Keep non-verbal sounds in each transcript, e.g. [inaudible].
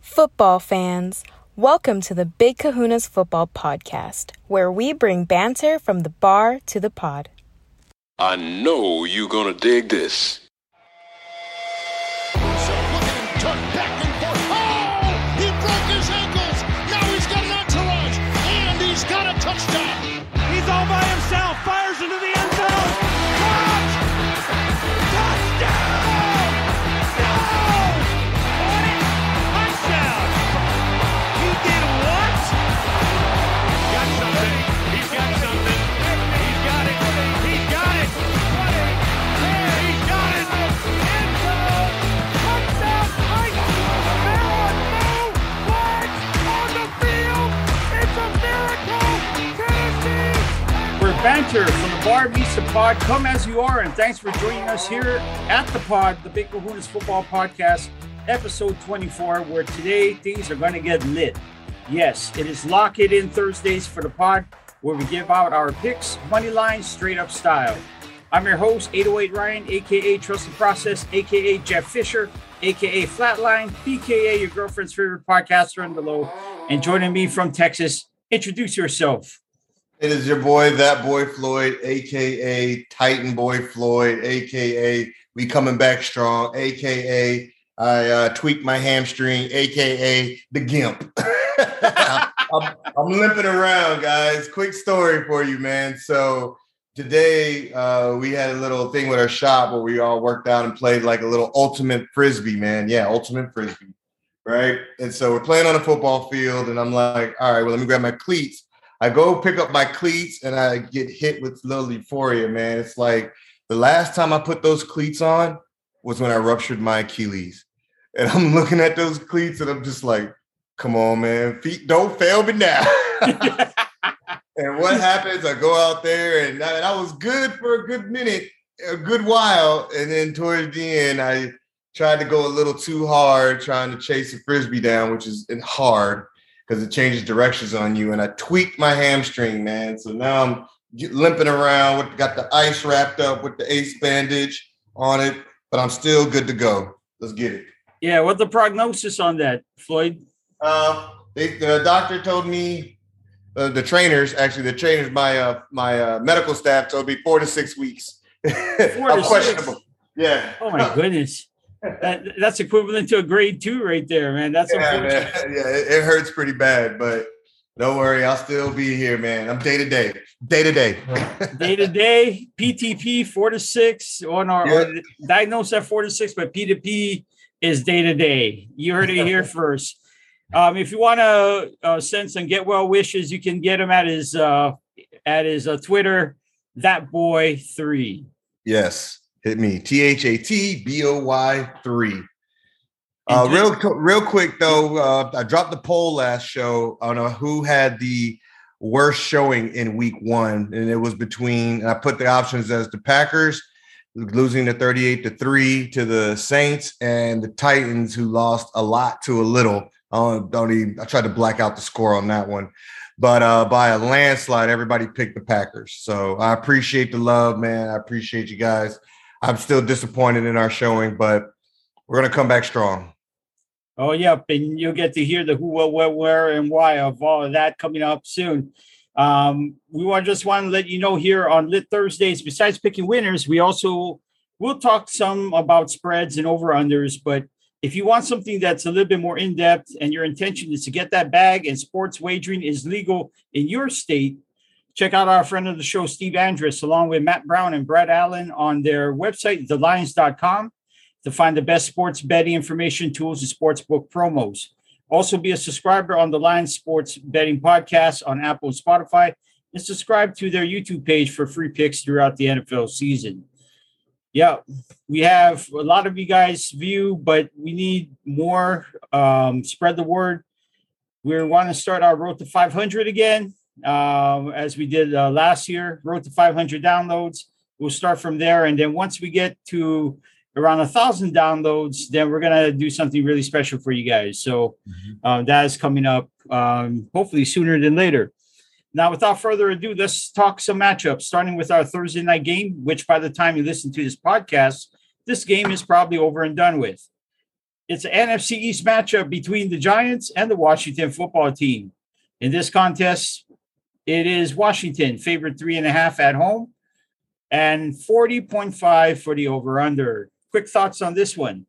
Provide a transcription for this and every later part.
Football fans, welcome to the Big Kahunas Football Podcast, where we bring banter from the bar to the pod. I know you're gonna dig this. Banter from the bar the pod. Come as you are, and thanks for joining us here at the pod, the Big Kahunas Football Podcast, episode 24, where today things are going to get lit. Yes, it is Lock It In Thursdays for the pod, where we give out our picks, money lines, straight up style. I'm your host, 808 Ryan, aka Trusted Process, aka Jeff Fisher, aka Flatline, PKA your girlfriend's favorite podcaster and below. And joining me from Texas, introduce yourself. It is your boy, that boy Floyd, aka Titan Boy Floyd, aka we coming back strong, aka I uh, tweaked my hamstring, aka the Gimp. [laughs] I'm, I'm limping around, guys. Quick story for you, man. So today uh, we had a little thing with our shop where we all worked out and played like a little ultimate frisbee, man. Yeah, ultimate frisbee, right? And so we're playing on a football field, and I'm like, all right, well, let me grab my cleats. I go pick up my cleats and I get hit with little euphoria, man. It's like the last time I put those cleats on was when I ruptured my Achilles. And I'm [laughs] looking at those cleats and I'm just like, come on, man, feet don't fail me now. [laughs] and what happens? I go out there and I, and I was good for a good minute, a good while. And then towards the end, I tried to go a little too hard, trying to chase a frisbee down, which is hard because it changes directions on you. And I tweaked my hamstring, man. So now I'm limping around with got the ice wrapped up with the ace bandage on it, but I'm still good to go. Let's get it. Yeah, what's the prognosis on that, Floyd? Uh, they, the doctor told me, uh, the trainers actually, the trainers, my uh, my uh, medical staff told me four to six weeks. [laughs] Four I'm to questionable. six? Yeah. Oh my goodness. That, that's equivalent to a grade two right there, man. That's Yeah, man. yeah, it, it hurts pretty bad, but don't worry, I'll still be here, man. I'm day to day, day to day. [laughs] Day to day, PTP four to six on our diagnosed at four to six, but P to P is day to day. You heard it here [laughs] first. Um, if you want to uh, send some get well wishes, you can get him at his uh, at his uh, Twitter. That boy three. Yes, hit me. T H A T B O Y three. Uh, real, real quick though, uh, I dropped the poll last show on uh, who had the worst showing in week one, and it was between. I put the options as the Packers losing the thirty-eight to three to the Saints, and the Titans who lost a lot to a little. I don't, don't even. I tried to black out the score on that one, but uh, by a landslide, everybody picked the Packers. So I appreciate the love, man. I appreciate you guys. I'm still disappointed in our showing, but we're gonna come back strong. Oh, yep. And you'll get to hear the who, what, what, where, and why of all of that coming up soon. Um, we want just want to let you know here on Lit Thursdays, besides picking winners, we also will talk some about spreads and over-unders. But if you want something that's a little bit more in-depth and your intention is to get that bag and sports wagering is legal in your state, check out our friend of the show, Steve Andress, along with Matt Brown and Brad Allen on their website, thelines.com to find the best sports betting information, tools, and sportsbook promos. Also, be a subscriber on the Lines Sports Betting Podcast on Apple and Spotify, and subscribe to their YouTube page for free picks throughout the NFL season. Yeah, we have a lot of you guys view, but we need more. Um, spread the word. We want to start our road to 500 again, um, as we did uh, last year. wrote to 500 downloads. We'll start from there, and then once we get to around a thousand downloads, then we're gonna do something really special for you guys. So um, that is coming up, um, hopefully sooner than later. Now, without further ado, let's talk some matchups. Starting with our Thursday night game, which by the time you listen to this podcast, this game is probably over and done with. it's an NFC East matchup between the Giants and the Washington football team. In this contest, it is Washington favored three and a half at home and 40.5 for the over under. Quick thoughts on this one.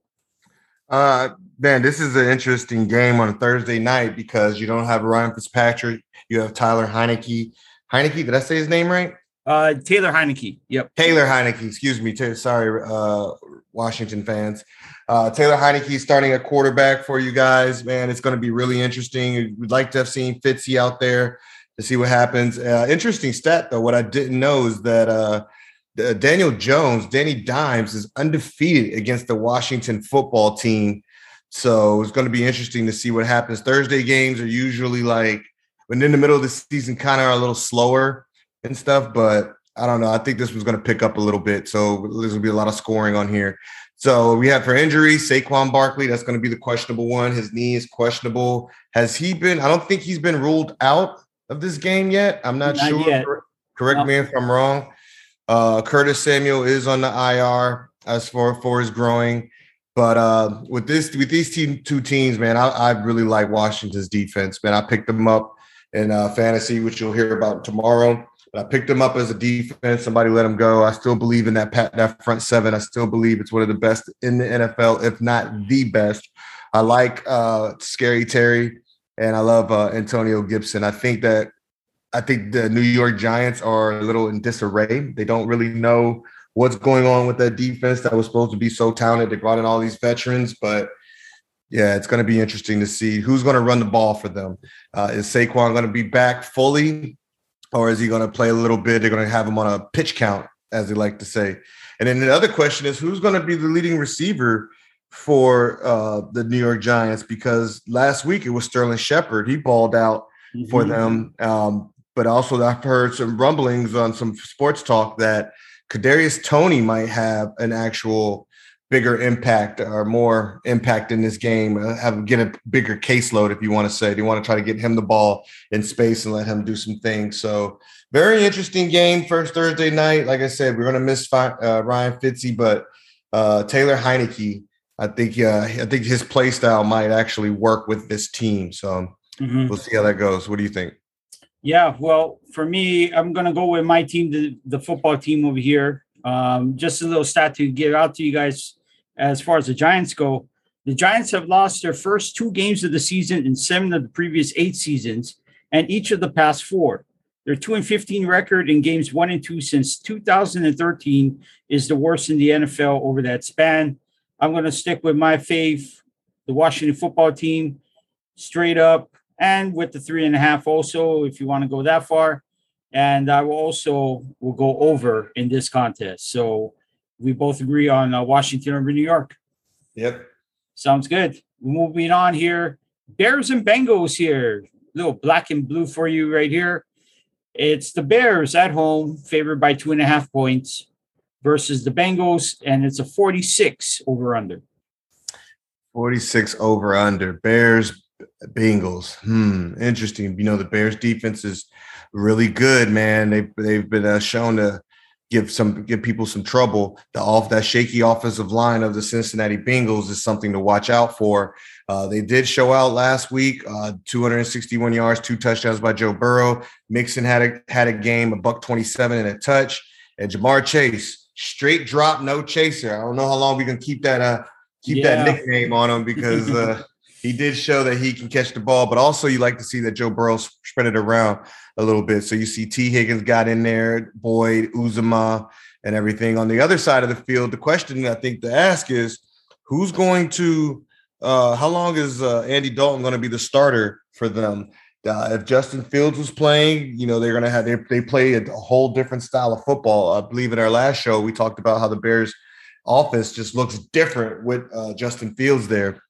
Uh, man, this is an interesting game on a Thursday night because you don't have Ryan Fitzpatrick. You have Tyler Heinicke. Heinicke, did I say his name right? Uh, Taylor Heinicke. Yep. Taylor Heinicke, excuse me. T- sorry, uh, Washington fans. Uh, Taylor Heinicke starting a quarterback for you guys. Man, it's going to be really interesting. We'd like to have seen Fitzy out there to see what happens. Uh, interesting stat, though. What I didn't know is that uh, Daniel Jones, Danny Dimes, is undefeated against the Washington football team. So it's going to be interesting to see what happens. Thursday games are usually like when in the middle of the season, kind of are a little slower and stuff. But I don't know. I think this one's going to pick up a little bit. So there's going to be a lot of scoring on here. So we have for injury Saquon Barkley. That's going to be the questionable one. His knee is questionable. Has he been? I don't think he's been ruled out of this game yet. I'm not, Not sure. yet. Correct No. me if I'm wrong. Uh, Curtis Samuel is on the IR as for for his growing. But uh, with this, with these team, two teams, man, I, I really like Washington's defense. Man, I picked them up in uh, fantasy, which you'll hear about tomorrow. But I picked them up as a defense. Somebody let them go. I still believe in that pat, that front seven. I still believe it's one of the best in the NFL, if not the best. I like uh, Scary Terry, and I love uh, Antonio Gibson. I think that I think the New York Giants are a little in disarray. They don't really know what's going on with that defense that was supposed to be so talented. They brought in all these veterans, but yeah, it's going to be interesting to see who's going to run the ball for them. Uh, is Saquon going to be back fully, or is he going to play a little bit? They're going to have him on a pitch count, as they like to say. And then the other question is who's going to be the leading receiver for uh, the New York Giants? Because last week it was Sterling Shepard. He balled out for Mhm. them. Um, but also, I've heard some rumblings on some sports talk that Kadarius Toney might have an actual bigger impact or more impact in this game. Uh, have get a bigger caseload, if you want to say. They want to try to get him the ball in space and let him do some things. So, very interesting game first Thursday night. Like I said, we're going to miss uh, Ryan Fitzy, but uh, Taylor Heinicke. I think uh, I think his play style might actually work with this team. So Mhm. we'll see how that goes. What do you think? Yeah, well, for me, I'm gonna go with my team, the, the football team over here. Um, just a little stat to get out to you guys as far as the Giants go. The Giants have lost their first two games of the season in seven of the previous eight seasons, and each of the past four. Their two and fifteen record in games one and two since 2013 is the worst in the NFL over that span. I'm gonna stick with my faith, the Washington football team, straight up and with the three and a half also if you want to go that far. And i will also will go over in this contest. So we both agree on uh, washington over new york. Yep. sounds good. Moving on here. Bears and bengals here. Little black and blue for you right here. It's the bears at home favored by two and a half points versus the bengals and it's a 46 over under 46 over under. Bears, Bengals. Hmm. Interesting. You know, the Bears defense is really good, man. They they've been uh, shown to give some give people some trouble. The off that shaky offensive line of the Cincinnati Bengals is something to watch out for. Uh, they did show out last week, uh, 261 yards, two touchdowns by Joe Burrow. Mixon had a had a game, a buck 27 and a touch. And Ja'Marr Chase, straight drop, no chaser. I don't know how long we can keep that uh keep Yeah. that nickname on him because uh [laughs] he did show that he can catch the ball, but also you like to see that Joe Burrow spread it around a little bit. So you see Tee Higgins got in there, Boyd, Uzomah, and everything. On the other side of the field, the question I think to ask is who's going to uh how long is uh, Andy Dalton going to be the starter for them? Uh, if Justin Fields was playing, you know, they're going to have they, they play a, whole different style of football. I believe in our last show we talked about how the Bears offense just looks different with uh, Justin Fields there.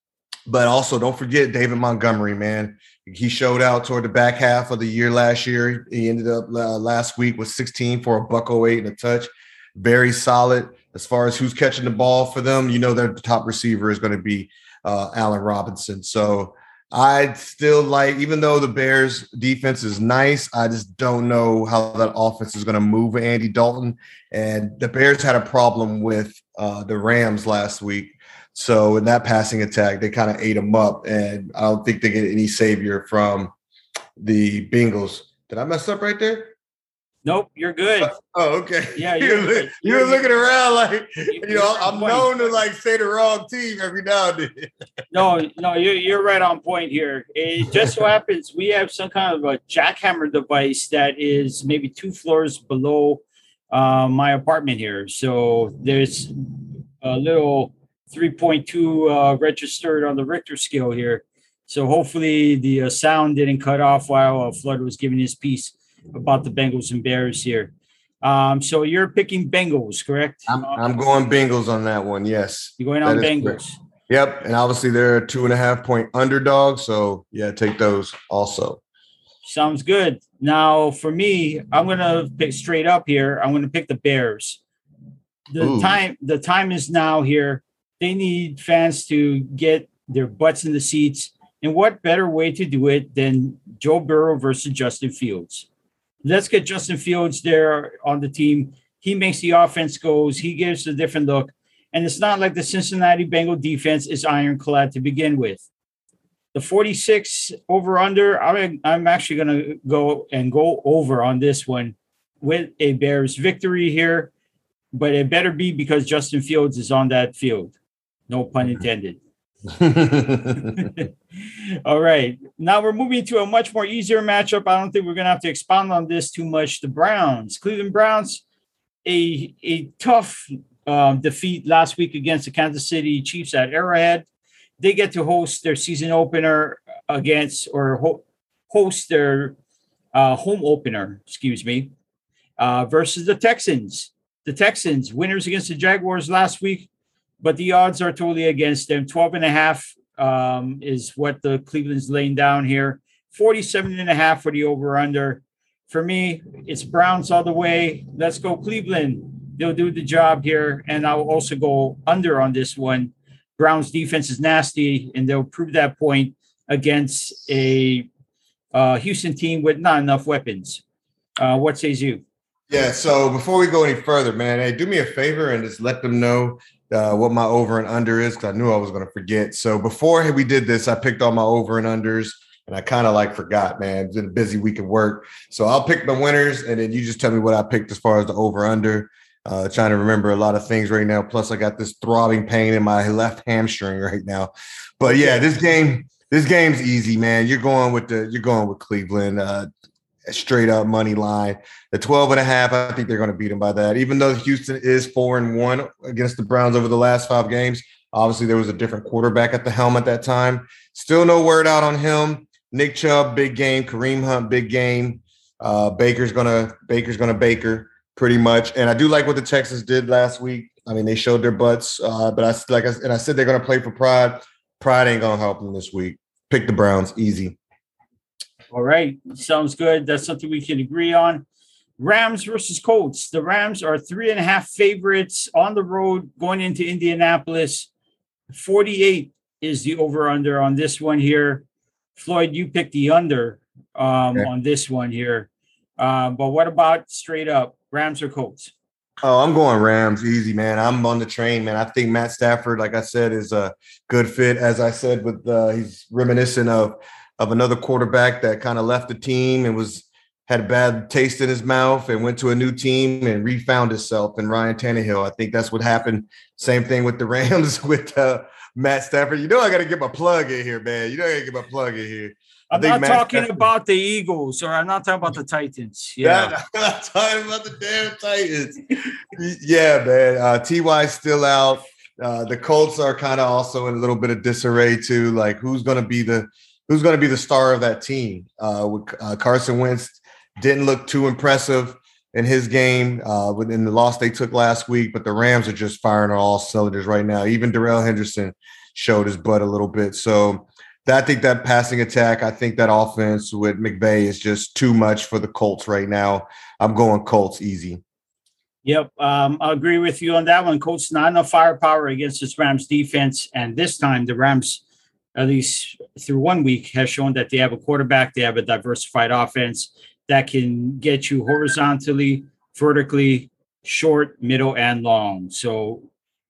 But also, don't forget David Montgomery, man. He showed out toward the back half of the year last year. He ended up uh, last week with 16 for a buck 08 and a touch. Very solid as far as who's catching the ball for them. You know, their top receiver is going to be uh, Allen Robinson. So I still like, even though the Bears defense is nice, I just don't know how that offense is going to move Andy Dalton. And the Bears had a problem with uh, the Rams last week. So in that passing attack, they kind of ate them up, and I don't think they get any savior from the Bengals. Did I mess up right there? Nope, you're good. Oh, okay. Yeah, [laughs] you you're- were, you you're- were looking around like you know. I'm point. known to like say the wrong team every now and then. No, no, you're, you're right on point here. It just so happens we have some kind of a jackhammer device that is maybe two floors below uh, my apartment here. So there's a little 3.2 uh, registered on the Richter scale here. So hopefully the uh, sound didn't cut off while uh, Floyd was giving his piece about the Bengals and Bears here. Um, so you're picking Bengals, correct? I'm, I'm going Bengals on that one. Yes. you're going on Bengals. correct. Yep. And obviously they're a two and a half point underdog. So yeah, take those also. Sounds good. Now, for me, I'm gonna pick straight up here. I'm gonna pick the Bears. The Ooh. time, the time is now here. They need fans to get their butts in the seats. And what better way to do it than Joe Burrow versus Justin Fields? Let's get Justin Fields there on the team. He makes the offense goes. He gives a different look. And it's not like the Cincinnati Bengal defense is ironclad to begin with the 46 over under i'm, I'm actually going to go and go over on this one with a bears victory here but it better be because justin fields is on that field no pun intended [laughs] all right. Now we're moving to a much more easier matchup. I don't think we're going to have to expound on this too much. The browns cleveland browns a a tough um, defeat last week against the kansas city chiefs at arrowhead. They get to host their season opener against or ho- host their uh, home opener, excuse me, uh, versus the Texans. The Texans, winners against the Jaguars last week, but the odds are totally against them. 12 and a half um, is what the Cleveland's laying down here. 47 and a half for the over under. For me, it's Browns all the way. Let's go Cleveland. They'll do the job here. And I'll also go under on this one. Browns defense is nasty, and they'll prove that point against a uh, Houston team with not enough weapons. Uh, what says you? Yeah. So before we go any further, man, hey, do me a favor and just let them know uh, what my over and under is because I knew I was going to forget. So before we did this, I picked all my over and unders and I kind of like forgot, man. It's been a busy week of work. So I'll pick my winners and then you just tell me what I picked as far as the over under. Uh, trying to remember a lot of things right now. Plus, I got this throbbing pain in my left hamstring [laughs] right now. But yeah, this game, this game's easy, man. You're going with the, you're going with Cleveland. Uh, straight up money line. The 12 and a half, I think they're going to beat them by that. Even though Houston is four and one against the Browns over the last five games, obviously there was a different quarterback at the helm at that time. Still no word out on him. Nick Chubb, big game. Kareem Hunt, big game. Uh, Baker's gonna Baker's gonna Baker pretty much. And I do like what the Texans did last week. I mean, they showed their butts, uh, but I like I, and I said they're gonna play for pride. Pride ain't gonna help them this week. Pick the Browns, easy. All right, sounds good. That's something we can agree on. Rams versus Colts. The Rams are three and a half favorites on the road going into Indianapolis. 48 is the over under on this one here. Floyd, you picked the under um, Okay. on this one here. Um, but what about straight up Rams or Colts? Oh, I'm going Rams, easy, man. I'm on the train, man. I think Matt Stafford, like I said, is a good fit. As I said, with uh, he's reminiscent of of another quarterback that kind of left the team and was had a bad taste in his mouth and went to a new team and refound himself in Ryan Tannehill. I think that's what happened. Same thing with the [laughs] Rams with uh, Matt Stafford. You know, I got to get my plug in here, man. You know, I got to get my plug in here. I I'm think not Matt talking Stafford- about the Eagles or I'm not talking about the Titans. [laughs] Yeah. Yeah, I'm not talking about the damn Titans. [laughs] yeah, man. Uh, Ty's still out. Uh, the Colts are kind of also in a little bit of disarray too. Like, who's going to be the who's going to be the star of that team? Uh, with, uh, Carson Wentz didn't look too impressive in his game uh, within the loss they took last week, but the Rams are just firing on all cylinders right now. Even Darrell Henderson showed his butt a little bit. So that, I think that passing attack, I think that offense with McVay is just too much for the Colts right now. I'm going Colts easy. Yep, um, I agree with you on that one. Colts not enough firepower against this Rams defense, and this time the Rams, at least through one week, has shown that they have a quarterback, they have a diversified offense that can get you horizontally, vertically, short, middle, and long. So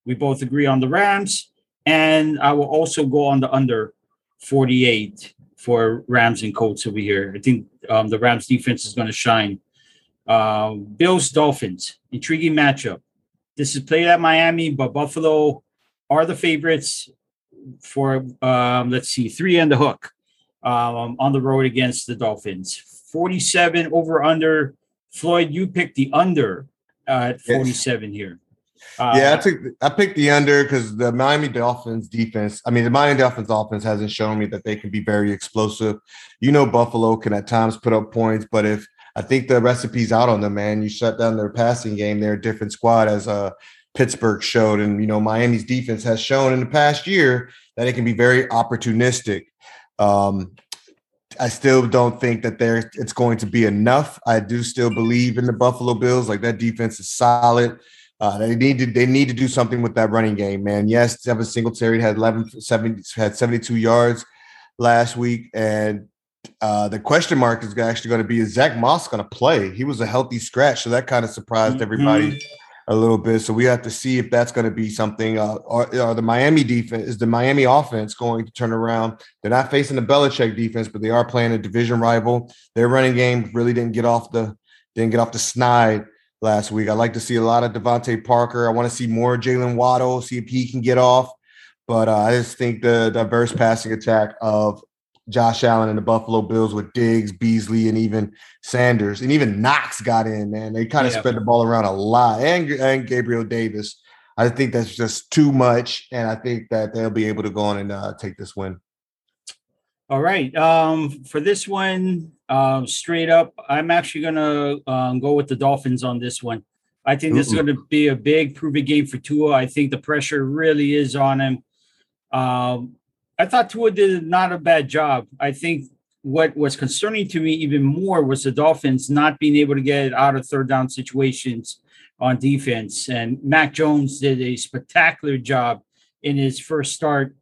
we both agree on the Rams. and I will also go on the under 48 for Rams and Colts over here. I think um, the Rams defense is going to shine. Uh, Bills Dolphins, intriguing matchup. This is played at Miami, but Buffalo are the favorites for um, let's see, three and the hook um, on the road against the Dolphins. 47 over under. Floyd, you picked the under uh, at 47 here. Uh, yeah, I took I picked the under because the Miami Dolphins defense. I mean, the Miami Dolphins offense hasn't shown me that they can be very explosive. You know, Buffalo can at times put up points, but if I think the recipe's out on them, man, you shut down their passing game. They're a different squad, as uh, Pittsburgh showed, and you know, Miami's defense has shown in the past year that it can be very opportunistic. Um, I still don't think that there it's going to be enough. I do still believe in the Buffalo Bills. Like that defense is solid. Uh, they need to they need to do something with that running game, man. Yes, Devin Singletary had 11 70, had 72 yards last week, and uh, the question mark is actually going to be is Zach Moss going to play? He was a healthy scratch, so that kind of surprised everybody a little bit. So we have to see if that's going to be something. Uh, or, or the Miami defense is the Miami offense going to turn around? They're not facing the Belichick defense, but they are playing a division rival. Their running game really didn't get off the didn't get off the snide last week. I like to see a lot of DeVante Parker. I want to see more Jaylen Waddle, see if he can get off. But uh, I just think the diverse passing attack of Josh Allen and the Buffalo Bills with Diggs, Beasley, and even Sanders, and even Knox got in, man. They kind of Yeah. spread the ball around a lot, and, and Gabriel Davis. I think that's just too much, and I think that they'll be able to go on and uh, take this win. All right. Um, for this one, um, straight up, I'm actually gonna um, go with the Dolphins on this one. I think this is going to be a big proving game for Tua. I think the pressure really is on him. Um, I thought Tua did not a bad job. I think what was concerning to me even more was the Dolphins not being able to get out of third down situations on defense. And Mac Jones did a spectacular job in his first start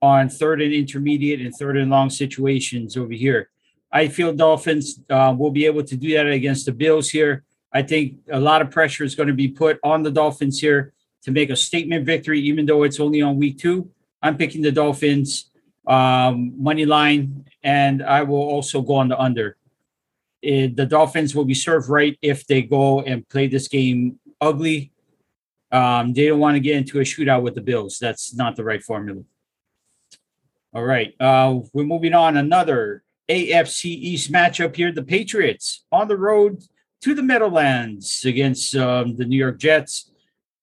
on third and intermediate and third and long situations over here. I feel Dolphins uh, will be able to do that against the Bills here. I think a lot of pressure is going to be put on the Dolphins here to make a statement victory, even though it's only on week two. I'm picking the Dolphins um, money line, and I will also go on the under. Eh, the Dolphins will be served right if they go and play this game ugly. Um, they don't want to get into a shootout with the Bills. That's not the right formula. All right. Uh, we're moving on. Another AFC East matchup here. The Patriots on the road to the Meadowlands against um, the New York Jets.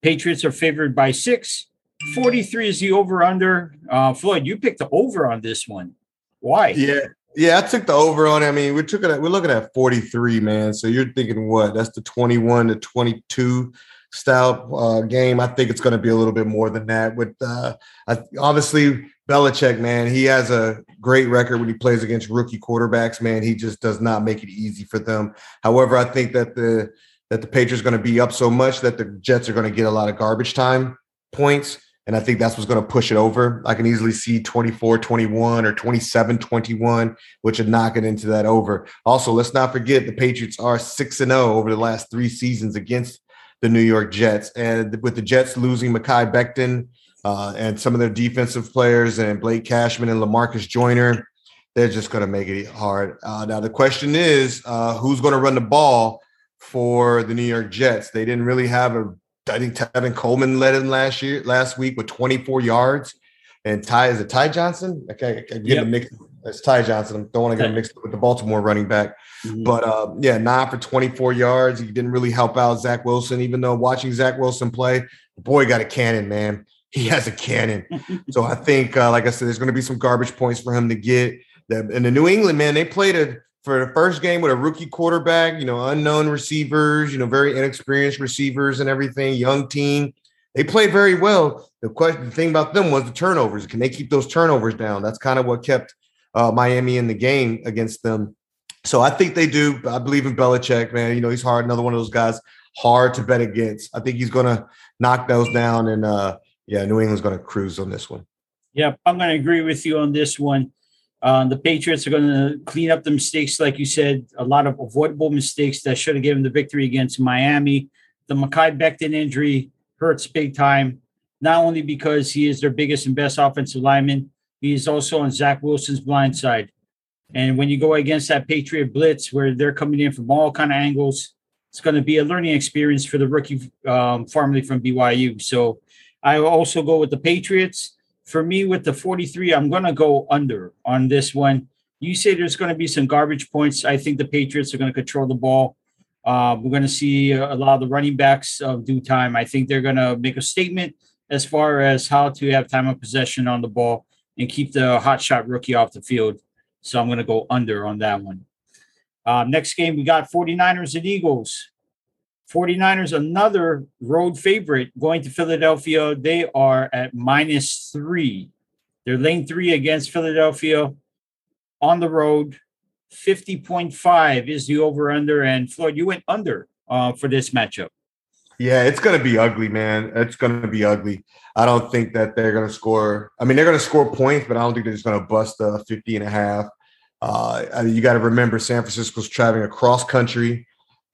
Patriots are favored by six. 43 is the over under. Uh, Floyd, you picked the over on this one. Why? Yeah, yeah, I took the over on. it. I mean, we took it. At, we're looking at forty three, man. So you're thinking what? That's the twenty one to twenty two style uh, game. I think it's going to be a little bit more than that. With uh, I, obviously Belichick, man, he has a great record when he plays against rookie quarterbacks. Man, he just does not make it easy for them. However, I think that the that the Patriots are going to be up so much that the Jets are going to get a lot of garbage time points. And I think that's what's going to push it over. I can easily see 24 21 or 27 21, which would knock it into that over. Also, let's not forget the Patriots are 6 and 0 over the last three seasons against the New York Jets. And with the Jets losing Mekhi Becton uh, and some of their defensive players and Blake Cashman and Lamarcus Joyner, they're just going to make it hard. Uh, now, the question is uh, who's going to run the ball for the New York Jets? They didn't really have a I think Tevin Coleman led him last year, last week with 24 yards. And Ty is it Ty Johnson? Okay, I get Yep. mixed. It's Ty Johnson. I don't want to get mixed up with the Baltimore running back. Mhm. But uh, yeah, nine for 24 yards. He didn't really help out Zach Wilson, even though watching Zach Wilson play, the boy got a cannon, man. He has a cannon. [laughs] so I think, uh, like I said, there's going to be some garbage points for him to get. And the New England, man, they played it for the first game with a rookie quarterback, you know, unknown receivers, you know, very inexperienced receivers and everything, young team. They played very well. The question, the thing about them was the turnovers. Can they keep those turnovers down? That's kind of what kept uh, Miami in the game against them. So I think they do. I believe in Belichick, man. You know, he's hard. Another one of those guys hard to bet against. I think he's going to knock those down. And uh, yeah, New England's going to cruise on this one. Yep, I'm going to agree with you on this one. Uh, the Patriots are going to clean up the mistakes, like you said, a lot of avoidable mistakes that should have given the victory against Miami. The Mekhi Becton injury hurts big time. not only because he is their biggest and best offensive lineman, he is also on Zach Wilson's blind side. And when you go against that Patriot blitz, where they're coming in from all kind of angles, it's going to be a learning experience for the rookie, um, formerly from BYU. So I also go with the Patriots. For me, with the 43, I'm going to go under on this one. You say there's going to be some garbage points. I think the Patriots are going to control the ball. Uh, we're going to see a lot of the running backs of due time. I think they're going to make a statement as far as how to have time of possession on the ball and keep the hot shot rookie off the field. So I'm going to go under on that one. Uh, next game, we got 49ers and Eagles. 49ers, another road favorite going to Philadelphia. They are at minus three. They're lane three against Philadelphia on the road. 50.5 is the over under. And Floyd, you went under uh, for this matchup. Yeah, it's going to be ugly, man. It's going to be ugly. I don't think that they're going to score. I mean, they're going to score points, but I don't think they're just going to bust the 50 and a half. Uh, you got to remember San Francisco's traveling across country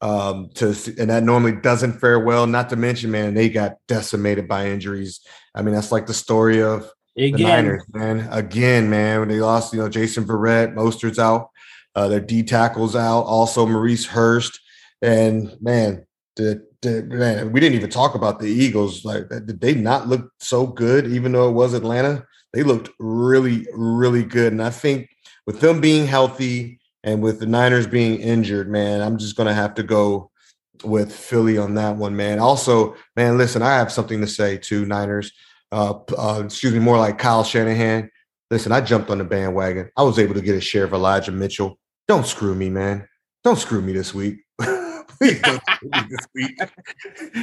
um, to, and that normally doesn't fare well. Not to mention, man, they got decimated by injuries. I mean, that's like the story of Again. the Niners, man. Again, man, when they lost, you know, Jason Verrett, Mostert's out, uh, their D tackles out, also Maurice Hurst, and man, the, the man, we didn't even talk about the Eagles. Like, did they not look so good, even though it was Atlanta? They looked really, really good, and I think with them being healthy and with the Niners being injured, man, I'm just gonna have to go with Philly on that one, man. Also, man, listen, I have something to say to Niners. Uh, uh, excuse me, more like Kyle Shanahan. Listen, I jumped on the bandwagon. I was able to get a share of Elijah Mitchell. Don't screw me, man. Don't screw me this week. [laughs] Please don't screw me this week.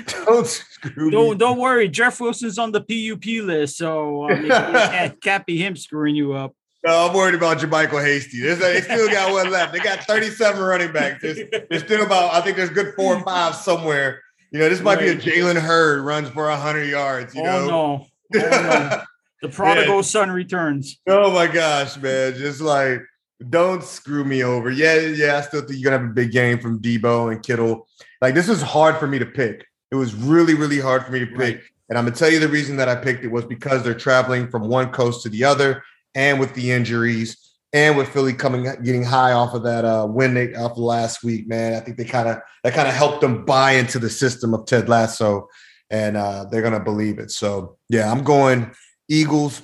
[laughs] don't screw don't, me. Don't worry. Jeff Wilson's on the PUP list, so um, [laughs] can't, can't be him screwing you up. No, I'm worried about JaMycal Hasty. There's, they still got one left. They got 37 running backs. There's, there's, still about, I think there's good four or five somewhere. You know, this might right. be a Jalen Hurd runs for 100 yards. You oh, know? no. Oh, no. The prodigal yeah. son returns. Oh, my gosh, man. Just like, don't screw me over. Yeah, yeah, I still think you're going to have a big game from Deebo and Kittle. Like, this was hard for me to pick. It was really, really hard for me to pick. Right. And I'm going to tell you the reason that I picked it was because they're traveling from one coast to the other and with the injuries and with Philly coming getting high off of that uh, win they off of last week, man. I think they kind of that kind of helped them buy into the system of Ted Lasso, and uh, they're gonna believe it. So yeah, I'm going Eagles,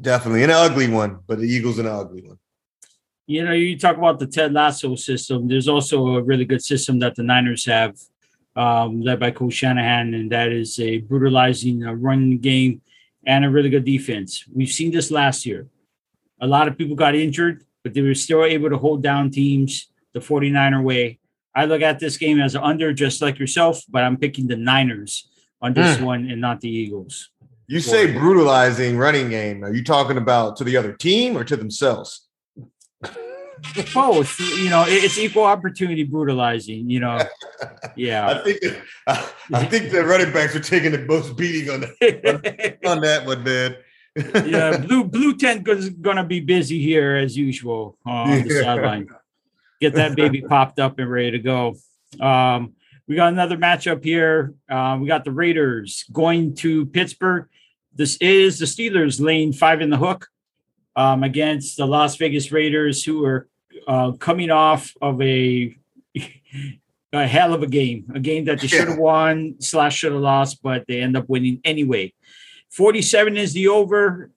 definitely an ugly one, but the Eagles an ugly one. You know, you talk about the Ted Lasso system. There's also a really good system that the Niners have, um, led by Coach Shanahan, and that is a brutalizing uh, run game and a really good defense. We've seen this last year. A lot of people got injured, but they were still able to hold down teams the 49er way. I look at this game as an under, just like yourself, but I'm picking the Niners on this mm. one and not the Eagles. You say brutalizing running game. Are you talking about to the other team or to themselves? Both you know it's equal opportunity brutalizing you know? [laughs] Yeah. I think i think the running backs are taking the most beating on, the, [laughs] on that one man. [laughs] Yeah blue blue tent is gonna be busy here as usual uh, on the sideline. Get that baby popped up and ready to go. Um, we got another matchup here. Uh, we got the raiders going to pittsburgh. This is the steelers lane five in the hook um, against the Las Vegas Raiders, who are uh, coming off of a [laughs] a hell of a game, a game that they should have won slash should have lost, but they end up winning anyway. Forty-seven is the over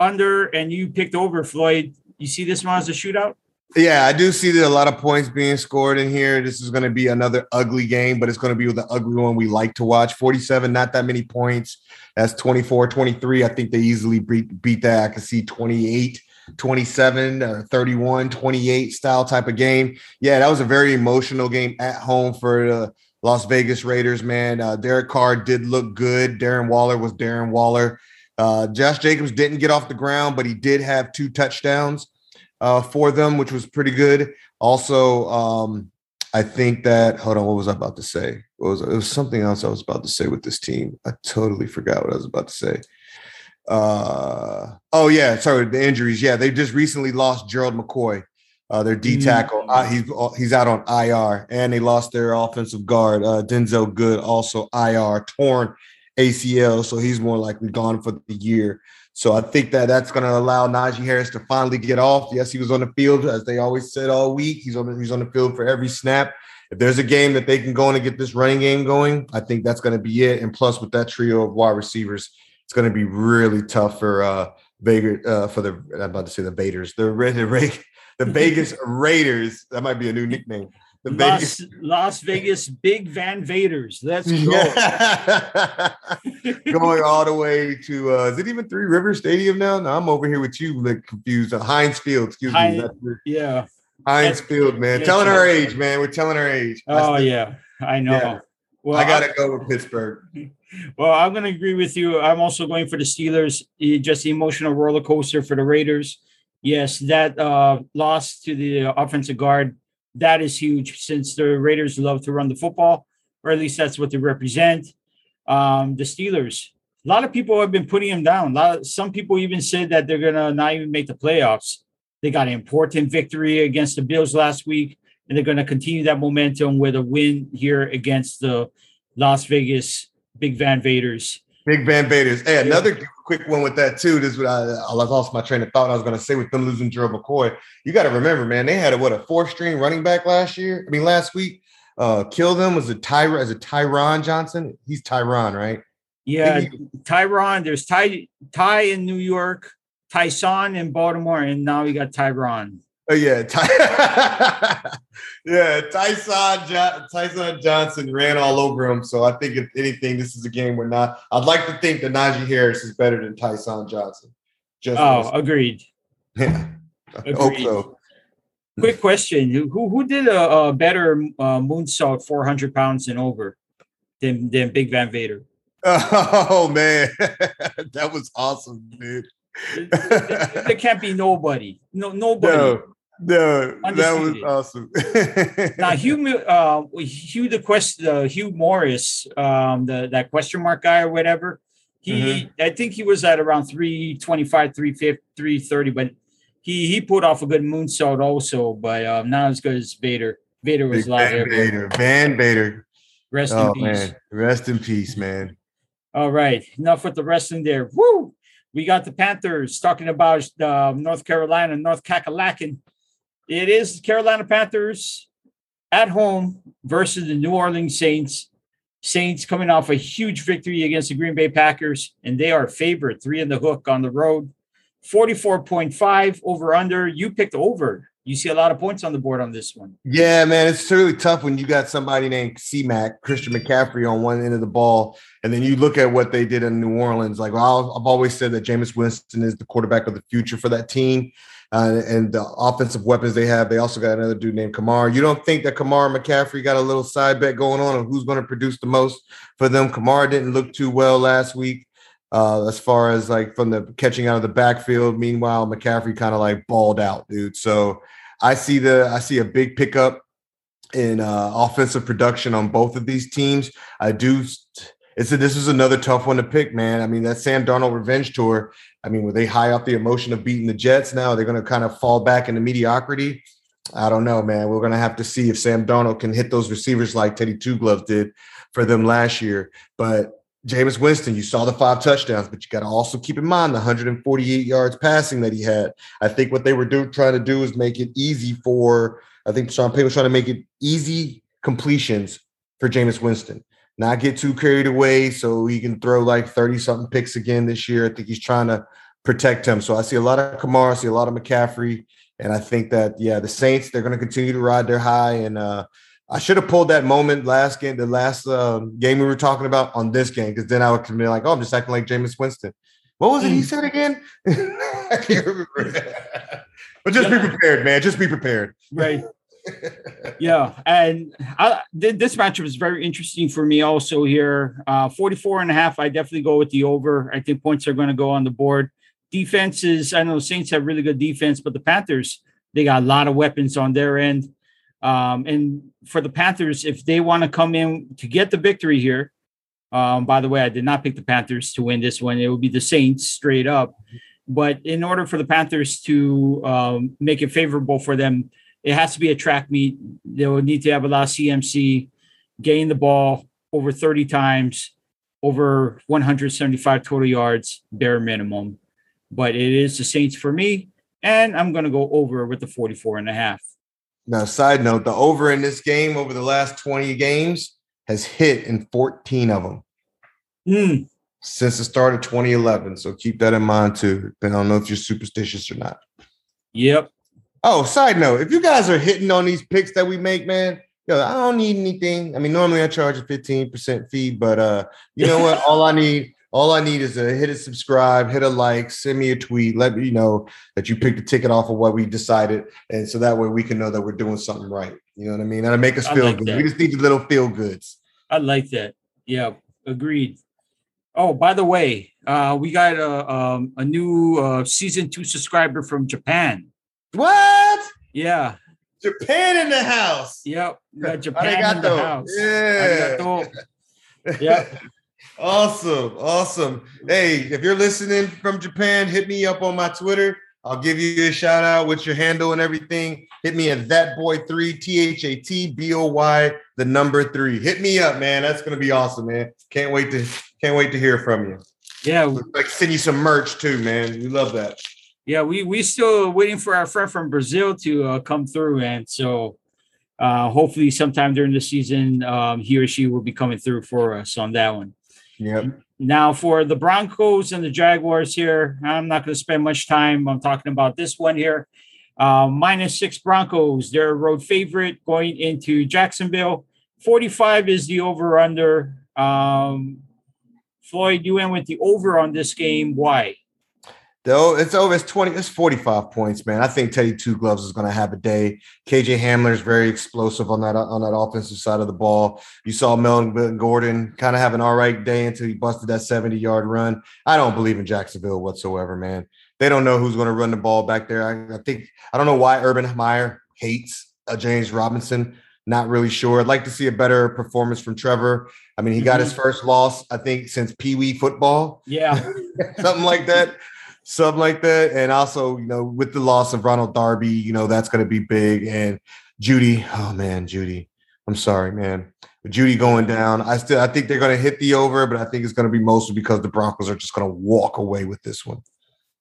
under, and you picked over Floyd. You see this one as a shootout? Yeah, I do see that a lot of points being scored in here. This is going to be another ugly game, but it's going to be with the ugly one we like to watch. 47, not that many points. That's 24, 23. I think they easily beat, beat that. I can see 28, 27, uh, 31, 28 style type of game. Yeah, that was a very emotional game at home for the Las Vegas Raiders, man. Uh, Derek Carr did look good. Darren Waller was Darren Waller. Uh, Josh Jacobs didn't get off the ground, but he did have two touchdowns uh, for them, which was pretty good. Also, um, I think that hold on, what was I about to say? What was it was something else I was about to say with this team. I totally forgot what I was about to say. Uh oh yeah, sorry, the injuries. Yeah, they just recently lost Gerald McCoy, uh, their D tackle. Mm. Uh, he's he's out on IR, and they lost their offensive guard, uh, Denzelle Good, also IR, torn ACL, so he's more likely gone for the year. So I think that that's going to allow Najee Harris to finally get off. Yes, he was on the field as they always said all week. He's on he's on the field for every snap. If there's a game that they can go in and get this running game going, I think that's going to be it. And plus, with that trio of wide receivers, it's going to be really tough for uh Vegas uh, for the I'm about to say the Vaders, the the, [laughs] the Vegas [laughs] Raiders. That might be a new nickname. The Las, Las Vegas Big Van Vaders. Let's [laughs] go. Going all the way to uh, is it even Three River Stadium now? No, I'm over here with you, like confused. Uh, Heinz Field, excuse Heinz, me. Yeah. Heinz Field, man. telling our age, man. We're telling our age. Oh yeah, I know. Yeah. Well, I gotta go with Pittsburgh. [laughs] Well, I'm gonna agree with you. I'm also going for the Steelers. Just the emotional roller coaster for the Raiders. Yes, that uh, loss to the offensive guard that is huge since the Raiders love to run the football, or at least that's what they represent. Um, the Steelers, a lot of people have been putting them down. A lot of, some people even said that they're gonna not even make the playoffs. They got an important victory against the Bills last week, and they're gonna continue that momentum with a win here against the Las Vegas Big Van Vaders. Big Van Vaders. Hey, another quick one with that too. This is what I, I lost my train of thought. I was going to say with them losing Gerald McCoy. You got to remember, man, they had a what a four string running back last year. I mean, last week. Uh, kill them was a Tyra as a Tyron Johnson. He's Tyron, right? Yeah, Tyron. There's Ty Ty in New York, Tyson in Baltimore, and now we got Tyron. Oh yeah, Ty- [laughs] yeah. Tyson jo- Tyson Johnson ran all over him. So I think if anything, this is a game where not. I'd like to think that Najee Harris is better than Tyson Johnson. Just oh, agreed. [laughs] Yeah, I hope so. Quick question: Who who did a, a better uh, moonsault, four hundred pounds and over, than than Big Van Vader? [laughs] Oh man, that was awesome, dude. there can't be nobody. No, nobody. No. No, that was awesome. now [laughs] Hugh, uh, Hugh the quest, uh, Hugh Morris, um, the that question mark guy or whatever. He, mm-hmm. I think he was at around 325, 350, 330, but he he put off a good moonsault also, but um, not as good as Vader. Vader was Big Van Vader, Van Vader. Rest oh, in peace. Man. Rest in peace, man. All right, enough with the wrestling there. Woo! We got the Panthers talking about uh, North Carolina, North Kakalaki it is Carolina Panthers at home versus the New Orleans Saints. Saints coming off a huge victory against the Green Bay Packers, and they are favored three in the hook on the road. 44.5 over under. You picked over. You see a lot of points on the board on this one. Yeah, man, it's really tough when you got somebody named C-Mac, Christian McCaffrey on one end of the ball, and then you look at what they did in New Orleans. Like well, I've always said that Jameis Winston is the quarterback of the future for that team uh, and the offensive weapons they have. They also got another dude named Kamara. You don't think that Kamara McCaffrey got a little side bet going on of who's going to produce the most for them? Kamar didn't look too well last week. Uh, as far as like from the catching out of the backfield. Meanwhile, McCaffrey kind of like balled out, dude. So I see the I see a big pickup in uh, offensive production on both of these teams. I do. It's a, this is another tough one to pick, man. I mean, that Sam Darnold revenge tour I mean, were they high off the emotion of beating the Jets now? They're going to kind of fall back into mediocrity. I don't know, man. We're going to have to see if Sam Darnold can hit those receivers like Teddy Two Gloves did for them last year. But Jameis Winston, you saw the five touchdowns, but you got to also keep in mind the 148 yards passing that he had. I think what they were do, trying to do is make it easy for, I think Sean Payton was trying to make it easy completions for Jameis Winston not get too carried away so he can throw like 30 something picks again this year. I think he's trying to protect him. So I see a lot of Kamara, I see a lot of McCaffrey. And I think that, yeah, the Saints, they're going to continue to ride their high. And uh, I should have pulled that moment last game, the last uh, game we were talking about on this game, because then I would be like, oh, I'm just acting like Jameis Winston. What was it he hmm. said again? [laughs] I can't remember. [laughs] but just yeah. be prepared, man. Just be prepared. Right yeah, and I, this matchup is very interesting for me also here. Uh, 44 and a half, I definitely go with the over. I think points are going to go on the board. Defenses, I know Saints have really good defense, but the Panthers, they got a lot of weapons on their end. Um, and for the Panthers, if they want to come in to get the victory here, um, by the way, I did not pick the Panthers to win this one. It would be the Saints straight up. But in order for the Panthers to um, make it favorable for them, it has to be a track meet. They will need to have a lot of CMC, gain the ball over 30 times, over 175 total yards, bare minimum. But it is the Saints for me, and I'm going to go over with the 44 and a half. Now, side note, the over in this game over the last 20 games has hit in 14 of them Mm, since the start of 2011. So keep that in mind too. I don't know if you're superstitious or not. yep. Oh, side note, if you guys are hitting on these picks that we make, man, yo, I don't need anything. I mean, normally I charge a 15% fee, but uh, you know what? all I need, all I need is a hit a subscribe, hit a like, send me a tweet, let me know that you picked a ticket off of what we decided. And so that way we can know that we're doing something right. You know what I mean? That'll make us feel like good. that. We just need the little feel goods. I like that. Yeah, agreed. Oh, by the way, uh, we got a um, a new uh, season two subscriber from Japan. What? Yeah, Japan in the house. yep. We got [laughs] Japan in the house. Yeah. Arigato. [laughs] Yep. Awesome. Awesome. Hey, if you're listening from Japan, hit me up on my Twitter. I'll give you a shout out with your handle and everything. Hit me at that boy three, T H A T B O Y, the number three. Hit me up, man. That's gonna be awesome, man. Can't wait to can't wait to hear from you. Yeah, Like send you some merch too, man. We love that. Yeah. We we still waiting for our friend from Brazil to uh, come through, and so uh, hopefully sometime during the season, um, he or she will be coming through for us on that one. Yep. Now, for the Broncos and the Jaguars here, I'm not going to spend much time. I'm talking about this one here. Uh, minus six Broncos, they're a road favorite going into Jacksonville. 45 is the over under. Um, Floyd, you went with the over on this game. Why? Though it's over, it's 20, it's 45 points, man. I think Teddy Two Gloves is going to have a day. KJ Hamler is very explosive on that on that offensive side of the ball. You saw Melvin Gordon kind of have an all right day until he busted that 70 yard run. I don't believe in Jacksonville whatsoever, man. They don't know who's going to run the ball back there. I, I think I don't know why Urban Meyer hates uh, James Robinson. Not really sure. I'd like to see a better performance from Trevor. I mean, he got his first loss, I think, since Pee Wee football Yeah, [laughs] something like that, something like that. And also, you know, with the loss of Ronald Darby, you know, that's going to be big. And Jeudy, oh man, Jeudy, I'm sorry, man. With Jeudy going down, I still, I think they're going to hit the over, but I think it's going to be mostly because the Broncos are just going to walk away with this one.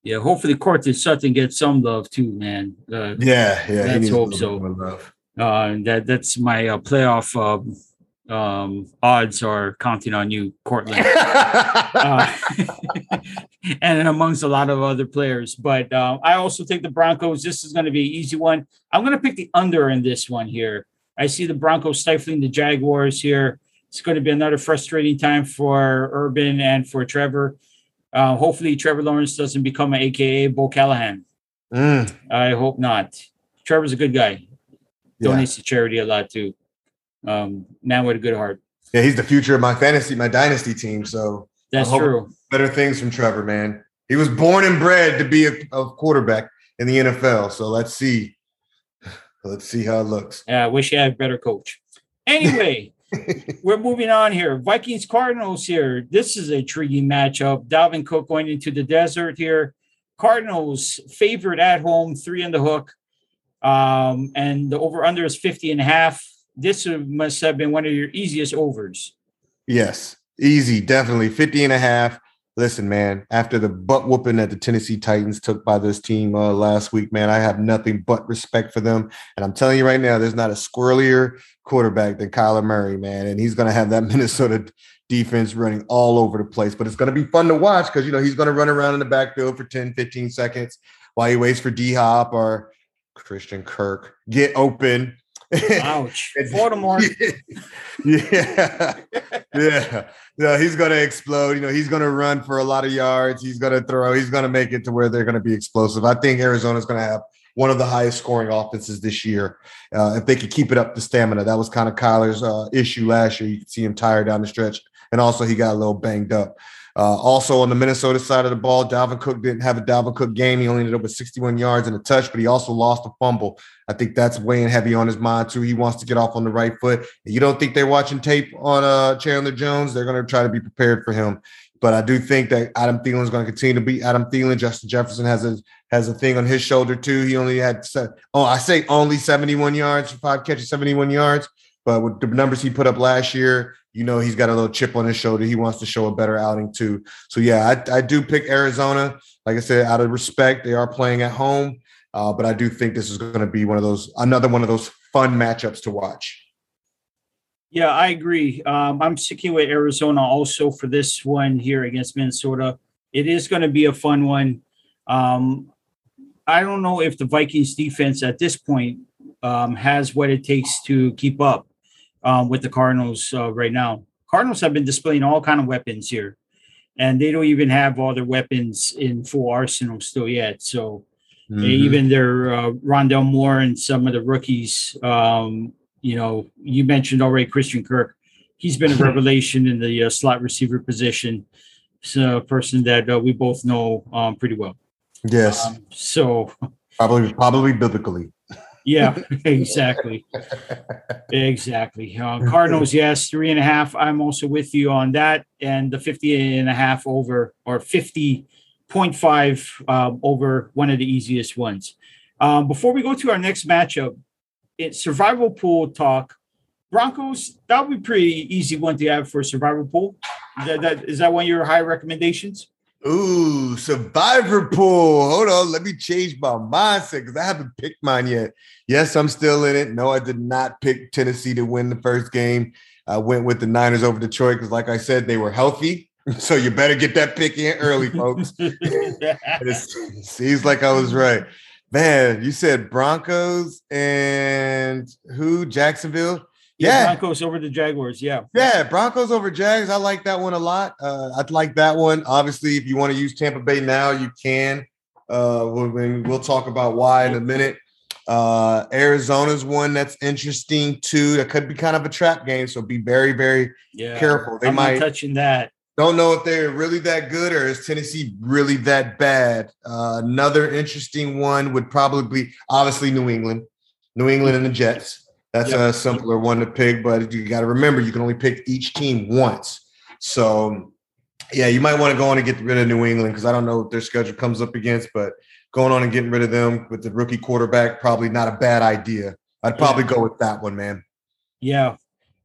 yeah. Hopefully, Cortez Sutton gets some love too, man. Uh, Yeah, yeah. Let's hope so. love. uh, that that's my uh, playoff um, um, odds are counting on you, Courtland. [laughs] [laughs] and amongst a lot of other players. But uh, I also think the Broncos. This is going to be an easy one. I'm going to pick the under in this one here. I see the Broncos stifling the Jaguars here. It's going to be another frustrating time for Urban and for Trevor. Uh, hopefully, Trevor Lawrence doesn't become an AKA Bo Callahan. Mm, I hope not. Trevor's a good guy. yeah. Donates to charity a lot too. Um, man with a good heart. yeah, he's the future of my fantasy, my dynasty team. So That's true. better things from Trevor, man. He was born and bred to be a, a quarterback in the NFL. So let's see. [sighs] Let's see how it looks. Yeah, I wish I had a better coach. Anyway, [laughs] we're moving on here. Vikings Cardinals here. This is a intriguing matchup. Dalvin Cook going into the desert here. Cardinals favored at home, three in the hook. Um, and the over under is 50 and a half. This must have been one of your easiest overs. Yes, easy, definitely 50 and a half. Listen, man, after the butt whooping that the Tennessee Titans took by this team uh, last week, man, I have nothing but respect for them. And I'm telling you right now, there's not a squirrelier quarterback than Kyler Murray, man. And he's going to have that [laughs] Minnesota defense running all over the place. But it's going to be fun to watch because, you know, he's going to run around in the backfield for 10, 15 seconds while he waits for D Hop or Christian Kirk get open. Ouch. [laughs] Baltimore. [laughs] yeah, yeah, yeah. He's gonna explode. You know, he's gonna run for a lot of yards. He's gonna throw. He's gonna make it to where they're gonna be explosive. I think Arizona's gonna have one of the highest scoring offenses this year uh, if they could keep it up the stamina. That was kind of Kyler's uh, issue last year. You could see him tired down the stretch, and also he got a little banged up. Uh, also on the Minnesota side of the ball, Dalvin Cook didn't have a Dalvin Cook game. He only ended up with 61 yards and a touch, but he also lost a fumble. I think that's weighing heavy on his mind too. He wants to get off on the right foot. You don't think they're watching tape on uh, Chandler Jones? They're going to try to be prepared for him. But I do think that Adam Thielen is going to continue to be Adam Thielen. Justin Jefferson has a has a thing on his shoulder too. He only had oh I say only 71 yards, five catches, 71 yards. But with the numbers he put up last year, you know he's got a little chip on his shoulder. He wants to show a better outing too. So yeah, I, I do pick Arizona. Like I said, out of respect, they are playing at home, uh, but I do think this is going to be one of those another one of those fun matchups to watch. Yeah, I agree. Um, I'm sticking with Arizona also for this one here against Minnesota. It is going to be a fun one. Um, I don't know if the Vikings defense at this point um, has what it takes to keep up um, with the Cardinals uh, right now. Cardinals have been displaying all kind of weapons here, and they don't even have all their weapons in full arsenal still yet. So Mhm. even their uh, Rondale Moore and some of the rookies, um, you know, you mentioned already Christian Kirk. He's been a [laughs] revelation in the uh, slot receiver position. So a person that uh, we both know um, pretty well. Yes, Um, so probably probably biblically. Yeah, [laughs] exactly. Exactly. Uh, Cardinals, yes, three and a half. I'm also with you on that. And the 50 and a half over or 50.5 um, over one of the easiest ones. Um, before we go to our next matchup, it's survival pool talk. Broncos, that would be pretty easy one to have for a survival pool. Is that, that, is that one of your high recommendations? Ooh, survivor pool. Hold on, let me change my mindset because I haven't picked mine yet. Yes, I'm still in it. No, I did not pick Tennessee to win the first game. I went with the Niners over Detroit because, like I said, they were healthy. [laughs] So you better get that pick in early, folks. [laughs] It seems like I was right. Man, you said Broncos and who? Jacksonville? Yeah, Yeah. Broncos over the Jaguars. Yeah. Yeah, Broncos over Jags. I like that one a lot. Uh, I'd like that one. Obviously, if you want to use Tampa Bay now, you can. Uh, we'll, we'll talk about why in a minute. Uh, Arizona's one that's interesting too. That could be kind of a trap game, so be very, very Yeah. careful. They I'm might touching that. don't know if they're really that good or is Tennessee really that bad. Uh, another interesting one would probably be obviously New England, New England and the Jets. That's Yep. a simpler one to pick, but you got to remember you can only pick each team once. So, yeah, you might want to go on and get rid of New England because I don't know what their schedule comes up against, but going on and getting rid of them with the rookie quarterback probably not a bad idea. I'd probably go with that one, man. Yeah.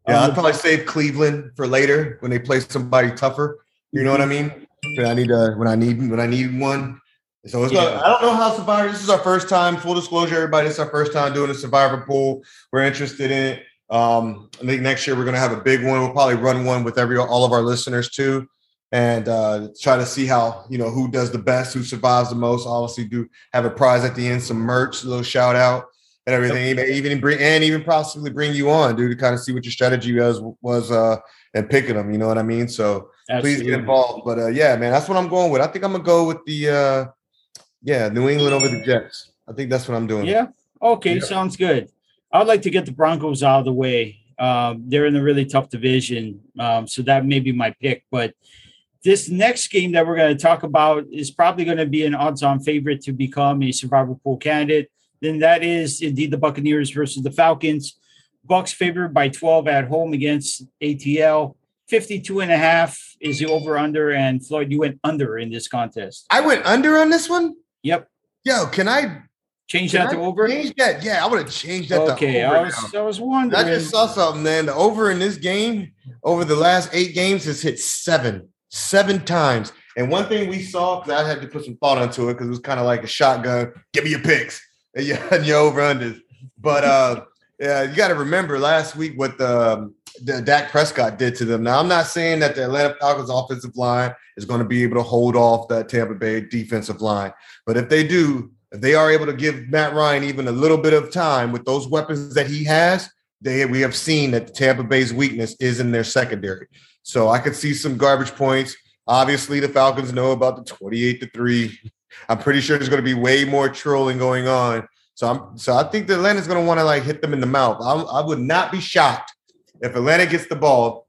Yeah, Um, I'd probably save Cleveland for later when they play somebody tougher. You know what I mean? When I need a when I need when I need one. So it's not, Yeah. I don't know how Survivor. This is our first time. Full disclosure, everybody. This is our first time doing a Survivor pool. We're interested in it. Um, I think next year we're gonna have a big one. We'll probably run one with every all of our listeners too, and uh, try to see how you know who does the best, who survives the most. Obviously, do have a prize at the end, some merch, a little shout out and everything. Even even bring and even possibly bring you on, dude, to kind of see what your strategy was was uh and picking them. You know what I mean? So please absolutely. get involved. But uh, yeah, man, that's what I'm going with. I think I'm gonna go with the uh yeah New England over the Jets. I think that's what I'm doing. Yeah. Okay. Yeah. Sounds good. I'd like to get the Broncos out of the way. Um, they're in a really tough division. Um, so that may be my pick. But this next game that we're going to talk about is probably going to be an odds on favorite to become a survival pool candidate. Then that is indeed the Buccaneers versus the Falcons. Bucks favored by 12 at home against ATL. 52 and a half is the over under. And Floyd, you went under in this contest. I went under on this one. Yep. Yo, can I Change can that I to over. change that? Yeah, I would have changed that. Okay. to over I was, now. I was wondering. I just saw something, man. The over in this game over the last eight games has hit seven, seven times. And one thing we saw, because I had to put some thought into it, because it was kind of like a shotgun. Give me your picks [laughs] and your, and your over unders. But uh, yeah, you got to remember last week what the, um, the Dak Prescott did to them. Now, I'm not saying that the Atlanta Falcons offensive line is going to be able to hold off that Tampa Bay defensive line, but if they do, if they are able to give Matt Ryan even a little bit of time with those weapons that he has, they we have seen that the Tampa Bay's weakness is in their secondary. So I could see some garbage points. Obviously, the Falcons know about the 28 to 3. I'm pretty sure there's going to be way more trolling going on. So I'm so I think that Atlanta's going to want to like hit them in the mouth. I'm, I would not be shocked if Atlanta gets the ball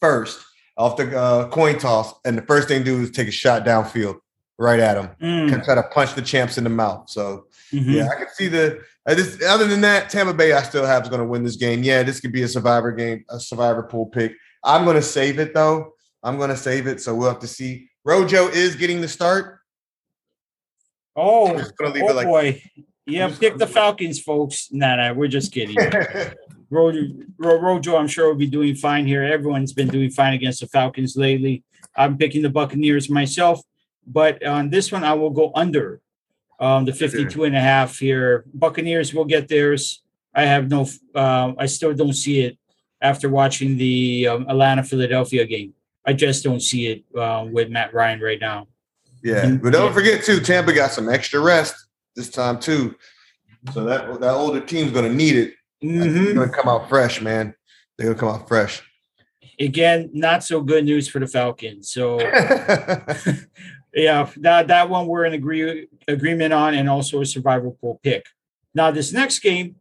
first off the uh, coin toss, and the first thing to do is take a shot downfield right at them, Mm, and try to punch the champs in the mouth. So mhm. yeah, I can see the. I just, other than that, Tampa Bay, I still have is going to win this game. Yeah, this could be a survivor game, a survivor pool pick. I'm going to save it though. I'm going to save it, so we'll have to see. Rojo is getting the start. Oh, I'm just gonna leave oh like- boy. Yeah, pick the Falcons, folks. Nah, nah, we're just kidding. [laughs] Rojo, Rojo, I'm sure will be doing fine here. Everyone's been doing fine against the Falcons lately. I'm picking the Buccaneers myself, but on this one, I will go under um, the 52 and a half here. Buccaneers will get theirs. I have no, uh, I still don't see it after watching the um, Atlanta Philadelphia game. I just don't see it uh, with Matt Ryan right now. Yeah, but don't forget too, Tampa got some extra rest this time too. So that that older team's gonna need it. They're Mhm. gonna come out fresh, man. They're gonna come out fresh. Again, not so good news for the Falcons. So [laughs] [laughs] yeah, that that one we're in agree agreement on, and also a survival pool pick. Now this next game,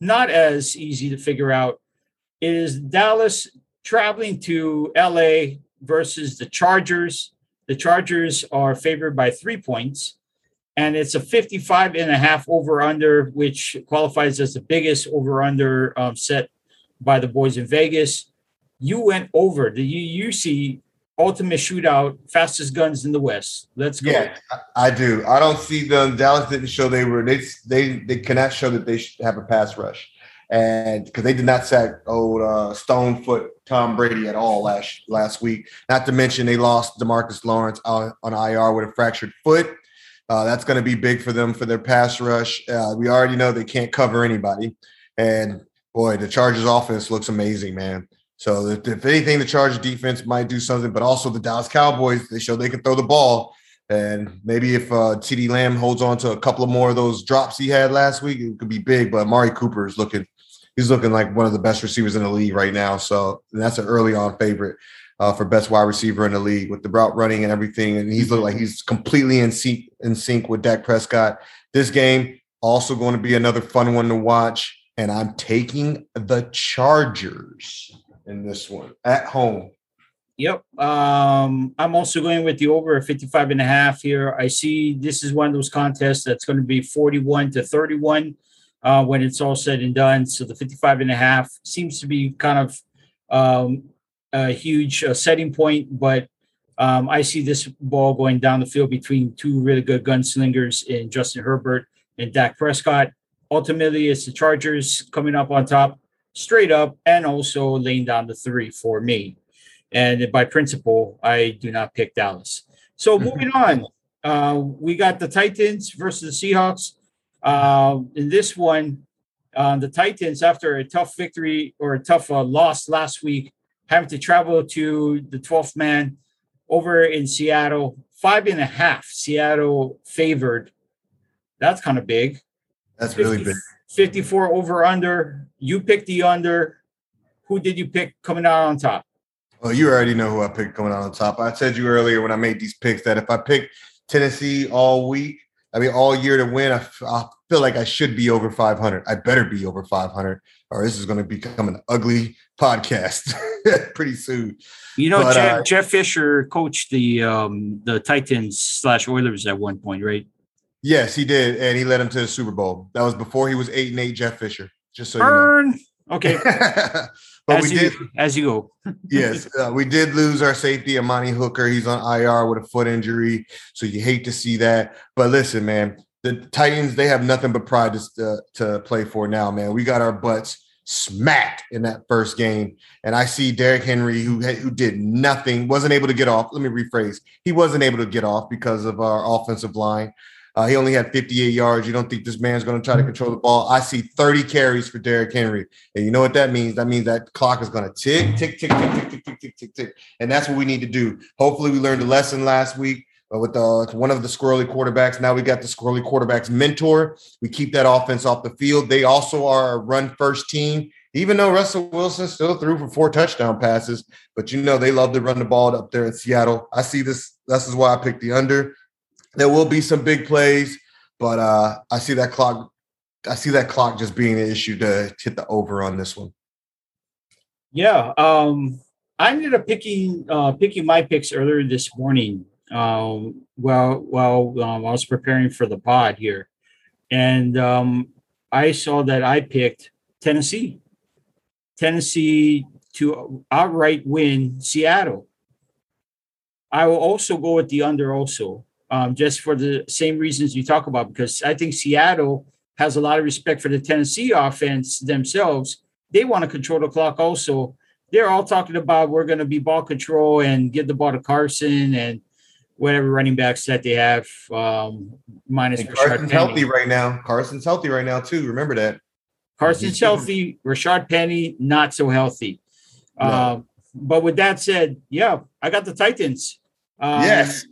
not as easy to figure out. It is Dallas traveling to LA versus the Chargers. The Chargers are favored by three points, and it's a 55 and a half over under, which qualifies as the biggest over under um, set by the boys in Vegas. You went over the UC ultimate shootout, fastest guns in the West. Let's go. yeah, I, do. I don't see them. Dallas didn't show they were they they they cannot show that they should have a pass rush, and because they did not sack old uh, stone foot Tom Brady at all last last week. Not to mention they lost Demarcus Lawrence on, on IR with a fractured foot. Uh, that's going to be big for them for their pass rush. Uh, we already know they can't cover anybody, and boy, the Chargers offense looks amazing, man. So if, if anything, the Chargers defense might do something, but also the Dallas Cowboys, they show they can throw the ball. And maybe if uh, CeeDee Lamb holds on to a couple of more of those drops he had last week, it could be big. But Amari Cooper is looking, he's looking like one of the best receivers in the league right now. So that's an early on favorite uh, for best wide receiver in the league with the route running and everything. And he's looked like he's completely in sync in sync with Dak Prescott. This game also going to be another fun one to watch. And I'm taking the Chargers in this one at home. Yep. Um, I'm also going with the over 55 and a half here. I see this is one of those contests that's going to be 41 to 31 uh, when it's all said and done. So the 55 and a half seems to be kind of um, a huge uh, setting point, but um, I see this ball going down the field between two really good gunslingers in Justin Herbert and Dak Prescott. Ultimately, it's the Chargers coming up on top straight up and also laying down the three for me. And by principle, I do not pick Dallas. So moving on, uh, we got the Titans versus the Seahawks. Uh, in this one, uh, the Titans, after a tough victory or a tough uh, loss last week, having to travel to the 12th man over in Seattle, five and a half. Seattle favored. That's kind of big. That's really big. 54 over under. You picked the under. Who did you pick coming out on top? Well, you already know who I picked coming out on top. I said you earlier when I made these picks that if I pick Tennessee all week, I mean all year to win, I feel like I should be over 500. I better be over 500, or this is going to become an ugly podcast [laughs] pretty soon. You know, But, Jeff, uh, Jeff Fisher coached the um, the Titans slash Oilers at one point, right? Yes, he did, and he led him to the Super Bowl. That was before he was eight and eight. Jeff Fisher, just so you know. Burn. Okay, [laughs] but as we you did as you go. [laughs] yes, uh, we did lose our safety, Amani Hooker. He's on IR with a foot injury, so you hate to see that. But listen, man, the Titans they have nothing but pride to uh, to play for now, man. We got our butts smacked in that first game, and I see Derrick Henry who who did nothing, wasn't able to get off. Let me rephrase: he wasn't able to get off because of our offensive line. Uh, he only had 58 yards. You don't think this man's going to try to control the ball? I see 30 carries for Derrick Henry. And you know what that means? That means that clock is going to tick, tick, tick, tick, tick, tick, tick, tick, tick. And that's what we need to do. Hopefully, we learned a lesson last week with uh, one of the squirrely quarterbacks. Now we got the squirrely quarterbacks mentor. We keep that offense off the field. They also are a run first team. Even though Russell Wilson still threw for four touchdown passes, but you know they love to run the ball up there in Seattle. I see this. This is why I picked the under. There will be some big plays, but uh, I see that clock. I see that clock just being an issue to hit the over on this one. Yeah, um, I ended up picking uh, picking my picks earlier this morning. Well, while um, I was preparing for the pod here, and um, I saw that I picked Tennessee. Tennessee to outright win Seattle. I will also go with the under also, um, just for the same reasons you talk about, because I think Seattle has a lot of respect for the Tennessee offense themselves they want to control the clock also. They're all talking about we're going to be ball control and give the ball to Carson and whatever running backs that they have, um, minus And Rashaad Carson's Penny. healthy right now. Carson's healthy right now too. Remember that. Carson's healthy. Rashaad Penny not so healthy. No. Um, but with that said, yeah, I got the Titans. Um, yes,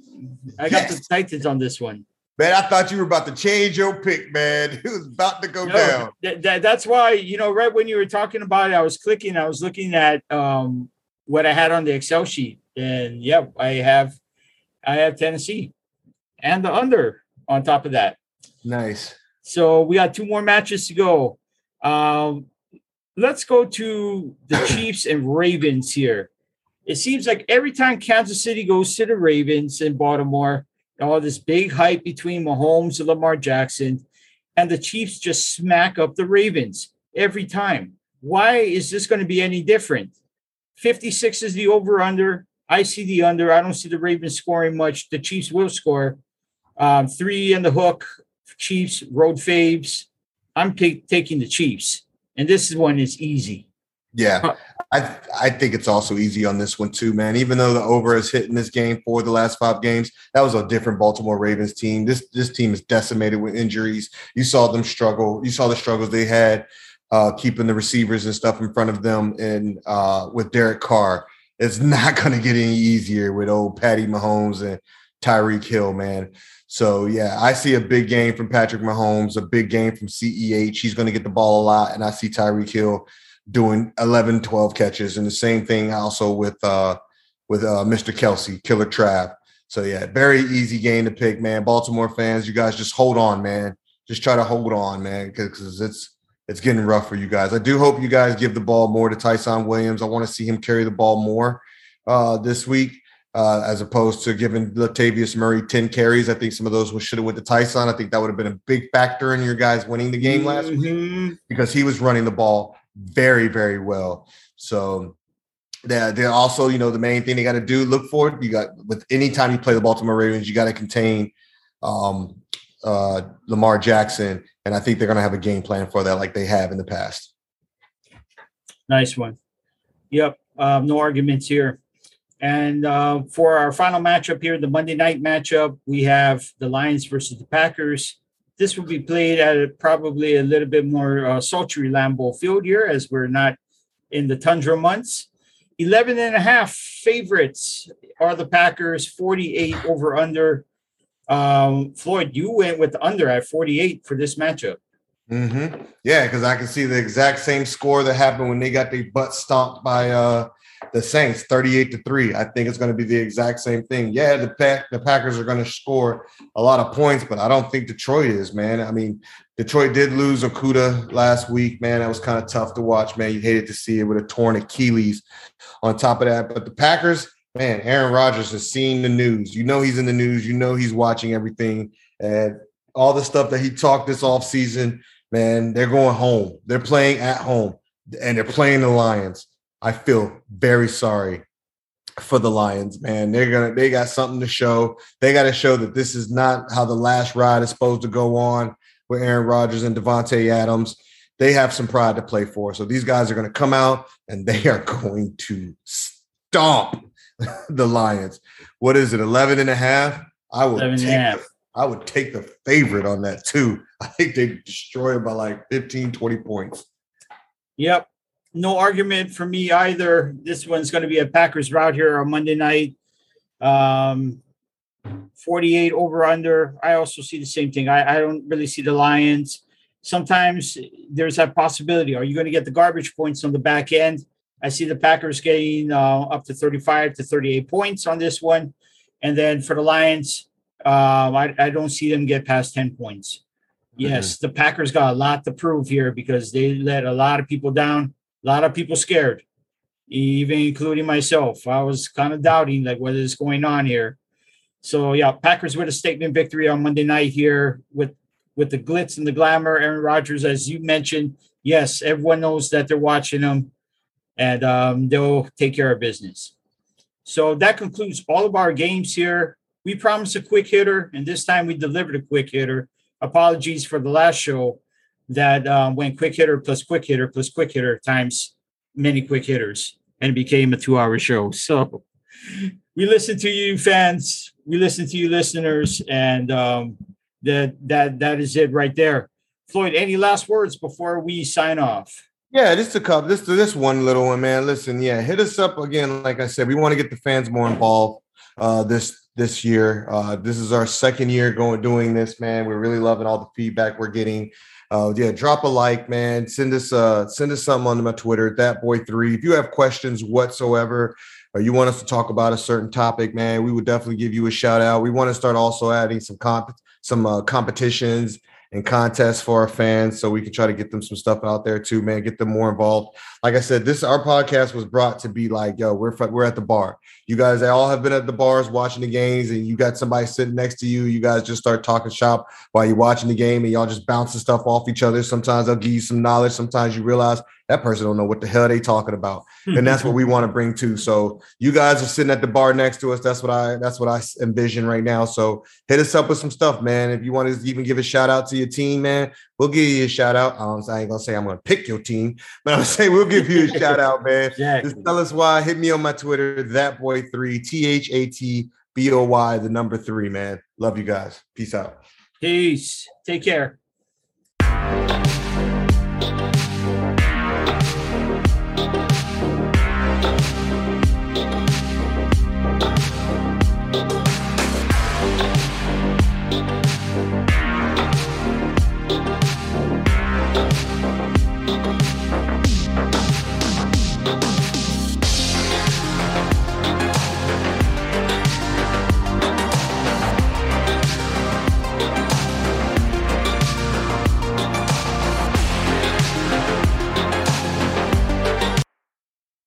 I got the Titans on this one. man. I thought you were about to change your pick, man. [laughs] It was about to go No, down. th- th- that's why you know right when you were talking about it, I was clicking. I was looking at um, what I had on the Excel sheet, and yep, I have I have Tennessee and the under on top of that. Nice. So we got two more matches to go. Um, let's go to the [coughs] Chiefs and Ravens here. It seems like every time Kansas City goes to the Ravens in Baltimore, all this big hype between Mahomes and Lamar Jackson, and the Chiefs just smack up the Ravens every time. Why is this going to be any different? 56 is the over under. I see the under. I don't see the Ravens scoring much. The Chiefs will score. Um, three in the hook. Chiefs, road faves. I'm ta- taking the Chiefs. And this one is easy. Yeah, I I think it's also easy on this one too, man. Even though the over is hitting this game for the last five games, that was a different Baltimore Ravens team. This this team is decimated with injuries. You saw them struggle. You saw the struggles they had uh, keeping the receivers and stuff in front of them, and uh, with Derek Carr, it's [laughs] not going to get any easier with old Patty Mahomes and Tyreek Hill, man. So yeah, I see a big game from Patrick Mahomes, a big game from CEH. He's going to get the ball a lot, and I see Tyreek Hill doing 11 12 catches and the same thing also with uh with uh mr kelce killer trap so yeah very easy game to pick man baltimore fans you guys just hold on man just try to hold on man because it's it's getting rough for you guys i do hope you guys give the ball more to ty'son williams i want to see him carry the ball more uh this week uh, as opposed to giving Latavius Murray 10 carries. I think some of those should have went to Ty'Son. I think that would have been a big factor in your guys winning the game last week Mhm. because he was running the ball very, very well. So they're, they're also, you know, the main thing they got to do, look for it. You got with any time you play the Baltimore Ravens, you got to contain um, uh, Lamar Jackson. And I think they're going to have a game plan for that like they have in the past. Nice one. Yep. Um, no arguments here. And uh, for our final matchup here, the Monday night matchup, we have the Lions versus the Packers. This will be played at a, probably a little bit more uh, sultry Lambeau Field here, as we're not in the tundra months. 11 and a half favorites are the Packers, 48 over under. Um, Floyd, you went with the under at 48 for this matchup. Mm-hmm. Yeah, because I can see the exact same score that happened when they got their butt stomped by uh, the Saints, 38 to 3. I think it's going to be the exact same thing. Yeah, the pack the Packers are going to score a lot of points, but I don't think Detroit is, man. I mean, Detroit did lose Okudah last week, man. That was kind of tough to watch, man. You hated to see it with a torn Achilles on top of that. But the Packers, man, Aaron Rodgers has seen the news. You know he's in the news, you know he's watching everything. And all the stuff that he talked this offseason, man, they're going home. They're playing at home and they're playing the Lions. I feel very sorry for the Lions, man. They're gonna they got something to show. They got to show that this is not how the last ride is supposed to go on with Aaron Rodgers and Davante Adams. They have some pride to play for. So these guys are going to come out and they are [laughs] going to stomp [laughs] the Lions. What is it? 11 and a half? I would 11 and a take half. the- I would take the favorite on that too. I think they destroy it by like 15, 20 points. Yep. No argument for me either. This one's going to be a Packers route here on Monday night. Um, 48 over under. I also see the same thing. I, I don't really see the Lions. Sometimes there's that possibility. Are you going to get the garbage points on the back end? I see the Packers getting uh, up to 35 to 38 points on this one. And then for the Lions, um, I, I don't see them get past 10 points. Yes, the Packers got a lot to prove here because they let a lot of people down, a lot of people scared, even including myself. I was kind of doubting like what is going on here. So yeah, Packers with a statement victory on Monday night here with with the glitz and the glamour. Aaron Rodgers, as you mentioned, yes, everyone knows that they're watching them, and um, they'll take care of business. So that concludes all of our games here. We promised a quick hitter, and this time we delivered a quick hitter apologies for the last show, that um, went quick hitter plus quick hitter plus quick hitter times many quick hitters and it became a two hour show. [laughs] So we listen to you fans, we listen to you listeners, and um, that that that is it right there. Floyd, any last words before we sign off? Yeah, just a couple. This this one little one, man. Listen, yeah, hit us up again. Like I said, we want to get the fans more involved uh, this this year. Uh, this is our second year going doing this, man. We're really loving all the feedback we're getting. Uh, yeah, drop a like, man. Send us uh send us something on my Twitter, that boy three. If you have questions whatsoever, or you want us to talk about a certain topic, man, we would definitely give you a shout out. We want to start also adding some comp some uh, competitions and contests for our fans so we can try to get them some stuff out there too, man. Get them more involved. Like I said, this our podcast was brought to be like, yo, we're we're at the bar. You guys they all have been at the bars watching the games, and you got somebody sitting next to you. You guys just start talking shop while you're watching the game, and y'all just bouncing stuff off each other. Sometimes they'll give you some knowledge. Sometimes you realize that person don't know what the hell they talking about. And that's what we want to bring to. So you guys are sitting at the bar next to us. That's what i that's what i envision right now. So hit us up with some stuff man. If you want to even give a shout out to your team man we'll give you a shout out. Um, i ain't gonna say i'm gonna pick your team [laughs] but i'm saying we'll give you a [laughs] shout out man. Exactly. just tell us why. Hit me on my twitter that boy three t-h-a-t-b-o-y the number three man. Love you guys. Peace out. Peace. Take care.